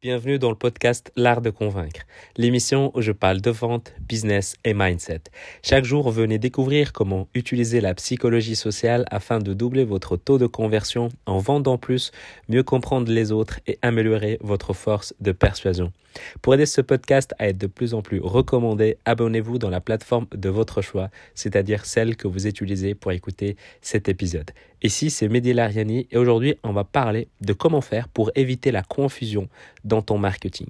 Bienvenue dans le podcast L'Art de Convaincre, l'émission où je parle de vente, business et mindset. Chaque jour, venez découvrir comment utiliser la psychologie sociale afin de doubler votre taux de conversion en vendant plus, mieux comprendre les autres et améliorer votre force de persuasion. Pour aider ce podcast à être de plus en plus recommandé, abonnez-vous dans la plateforme de votre choix, c'est-à-dire celle que vous utilisez pour écouter cet épisode. Ici, c'est Mehdi Lariani et aujourd'hui, on va parler de comment faire pour éviter la confusion dans ton marketing.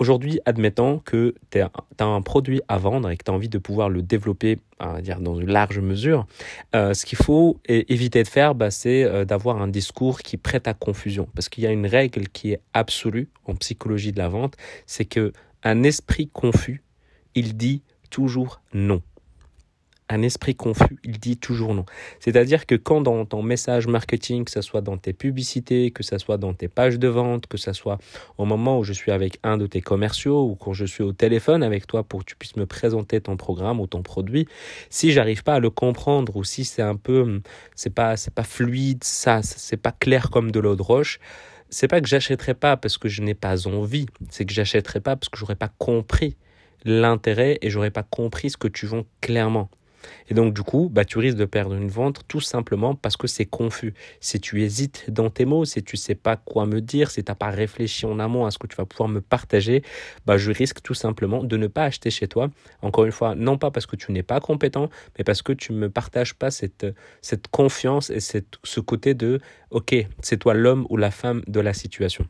Aujourd'hui, admettons que tu as un produit à vendre et que tu as envie de pouvoir le développer dire, dans une large mesure. Euh, ce qu'il faut éviter de faire, bah, c'est euh, d'avoir un discours qui prête à confusion. Parce qu'il y a une règle qui est absolue en psychologie de la vente, c'est que un esprit confus, il dit toujours non un esprit confus, il dit toujours non. C'est-à-dire que quand dans ton message marketing, que ce soit dans tes publicités, que ce soit dans tes pages de vente, que ce soit au moment où je suis avec un de tes commerciaux ou quand je suis au téléphone avec toi pour que tu puisses me présenter ton programme ou ton produit, si j'arrive pas à le comprendre ou si c'est un peu, c'est pas, c'est pas fluide, ça, c'est pas clair comme de l'eau de roche, c'est pas que j'achèterai pas parce que je n'ai pas envie, c'est que j'achèterai pas parce que j'aurais pas compris l'intérêt et j'aurais pas compris ce que tu vends clairement. Et donc, du coup, bah, tu risques de perdre une vente tout simplement parce que c'est confus. Si tu hésites dans tes mots, si tu sais pas quoi me dire, si tu n'as pas réfléchi en amont à ce que tu vas pouvoir me partager, bah, je risque tout simplement de ne pas acheter chez toi. Encore une fois, non pas parce que tu n'es pas compétent, mais parce que tu ne me partages pas cette, cette confiance et cette, ce côté de, OK, c'est toi l'homme ou la femme de la situation.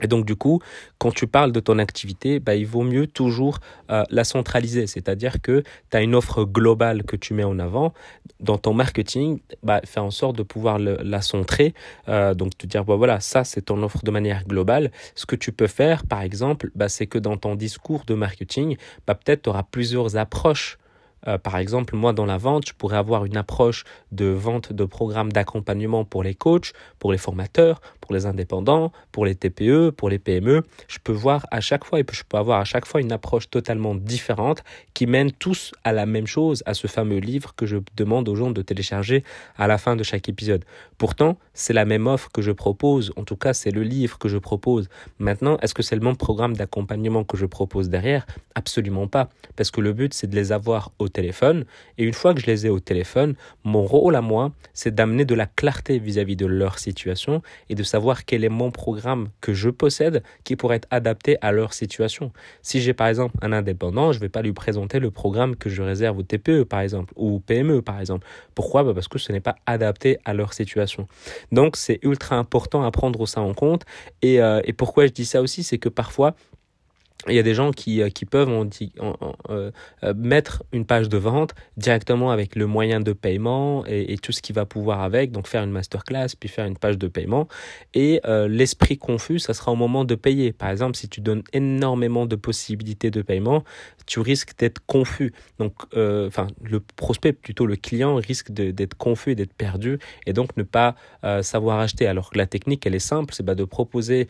Et donc du coup, quand tu parles de ton activité, bah, il vaut mieux toujours euh, la centraliser, c'est-à-dire que tu as une offre globale que tu mets en avant. Dans ton marketing, bah, fais en sorte de pouvoir la centrer, euh, donc te dire, bah, voilà, ça c'est ton offre de manière globale. Ce que tu peux faire, par exemple, bah, c'est que dans ton discours de marketing, bah, peut-être tu auras plusieurs approches euh, par exemple, moi, dans la vente, je pourrais avoir une approche de vente de programmes d'accompagnement pour les coachs, pour les formateurs, les indépendants, pour les TPE, pour les PME. Je peux voir à chaque fois, et je peux avoir à chaque fois une approche totalement différente qui mène tous à la même chose, à ce fameux livre que je demande aux gens de télécharger à la fin de chaque épisode. Pourtant, c'est la même offre que je propose. En tout cas, c'est le livre que je propose. Maintenant, est-ce que c'est le même programme d'accompagnement que je propose derrière? Absolument pas. Parce que le but, c'est de les avoir au téléphone. Et une fois que je les ai au téléphone, mon rôle à moi, c'est d'amener de la clarté vis-à-vis de leur situation et de savoir quel est mon programme que je possède qui pourrait être adapté à leur situation. Si j'ai par exemple un indépendant, je ne vais pas lui présenter le programme que je réserve au TPE par exemple ou PME par exemple. Pourquoi? Bah, Parce que ce n'est pas adapté à leur situation. Donc c'est ultra important à prendre ça en compte. Et, euh, et pourquoi je dis ça aussi, c'est que parfois, il y a des gens qui, euh, qui peuvent on dit, euh, euh, mettre une page de vente directement avec le moyen de paiement et, tout ce qui va pouvoir avec, donc faire une masterclass, puis faire une page de paiement. Et l'esprit confus, ça sera au moment de payer. Par exemple, si tu donnes énormément de possibilités de paiement, tu risques d'être confus. Donc, enfin, le prospect, plutôt le client, risque d'être confus et d'être perdu et donc ne pas savoir acheter. Alors que la technique, elle est simple, c'est bah, de proposer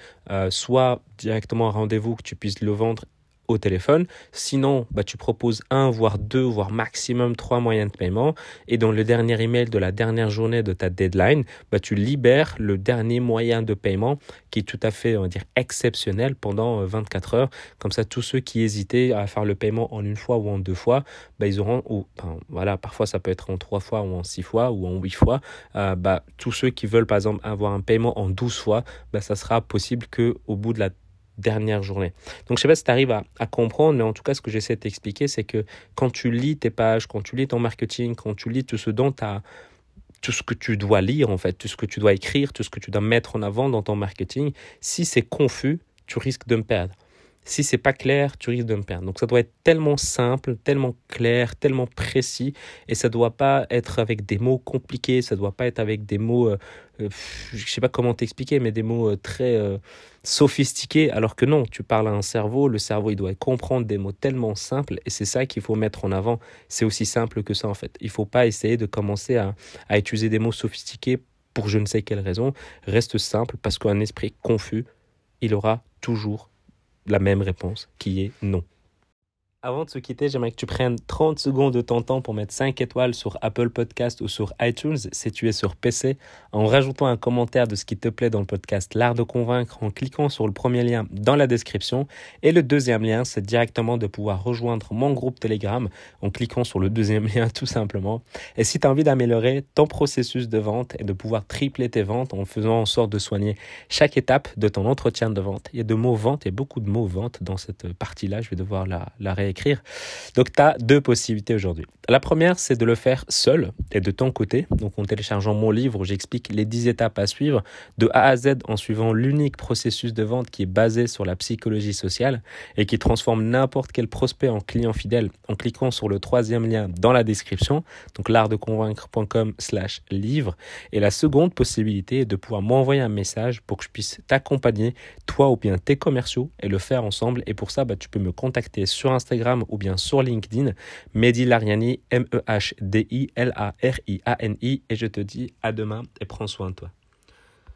soit directement un rendez-vous que tu puisses le vendre au téléphone. Sinon, bah, tu proposes un, voire deux, voire maximum trois moyens de paiement. Et dans le dernier email de la dernière journée de ta deadline, bah, tu libères le dernier moyen de paiement qui est tout à fait, on va dire, exceptionnel pendant 24 euh, heures. Comme ça, tous ceux qui hésitaient à faire le paiement en une fois ou en deux fois, bah, ils auront, ou, voilà, parfois ça peut être en trois fois ou en six fois ou en huit fois. Euh, bah, tous ceux qui veulent, par exemple, avoir un paiement en 12 fois, bah, ça sera possible que au bout de la dernière journée. Donc je sais pas si tu arrives à, à, comprendre, mais en tout cas ce que j'essaie de t'expliquer, c'est que quand tu lis tes pages, quand tu lis ton marketing, quand tu lis tout ce dont tu as tout ce que tu dois lire en fait, tout ce que tu dois écrire, tout ce que tu dois mettre en avant dans ton marketing, si c'est confus, tu risques de me perdre. Si c'est pas clair, tu risques de me perdre. Donc ça doit être tellement simple, tellement clair, tellement précis, et ça doit pas être avec des mots compliqués, ça doit pas être avec des mots, euh, euh, je sais pas comment t'expliquer, mais des mots euh, très sophistiqués. Alors que non, tu parles à un cerveau, le cerveau il doit comprendre des mots tellement simples, et c'est ça qu'il faut mettre en avant. C'est aussi simple que ça en fait. Il faut pas essayer de commencer à, à utiliser des mots sophistiqués pour je ne sais quelle raison. Reste simple parce qu'un esprit confus, il aura toujours la même réponse qui est non. Avant de se quitter, j'aimerais que tu prennes 30 secondes de ton temps pour mettre 5 étoiles sur Apple Podcast ou sur iTunes si tu es sur PC, en rajoutant un commentaire de ce qui te plaît dans le podcast L'Art de Convaincre en cliquant sur le premier lien dans la description. Et le deuxième lien, c'est directement de pouvoir rejoindre mon groupe Telegram en cliquant sur le deuxième lien tout simplement. Et si tu as envie d'améliorer ton processus de vente et de pouvoir tripler tes ventes en faisant en sorte de soigner chaque étape de ton entretien de vente, il y a de mots vente, a beaucoup de mots vente dans cette partie-là, je vais devoir la, la Donc, tu as deux possibilités aujourd'hui. La première, c'est de le faire seul et de ton côté. Donc, en téléchargeant mon livre j'explique les 10 étapes à suivre de A à Z en suivant l'unique processus de vente qui est basé sur la psychologie sociale et qui transforme n'importe quel prospect en client fidèle en cliquant sur le troisième lien dans la description. Donc, l'artdeconvaincre.com slash livre. Et la seconde possibilité est de pouvoir m'envoyer un message pour que je puisse t'accompagner, toi ou bien tes commerciaux, et le faire ensemble. Et pour ça, bah, tu peux me contacter sur Instagram ou bien sur LinkedIn, Mehdi Lariani, M-E-H-D-I-L-A-R-I-A-N-I. Et je te dis à demain et prends soin de toi.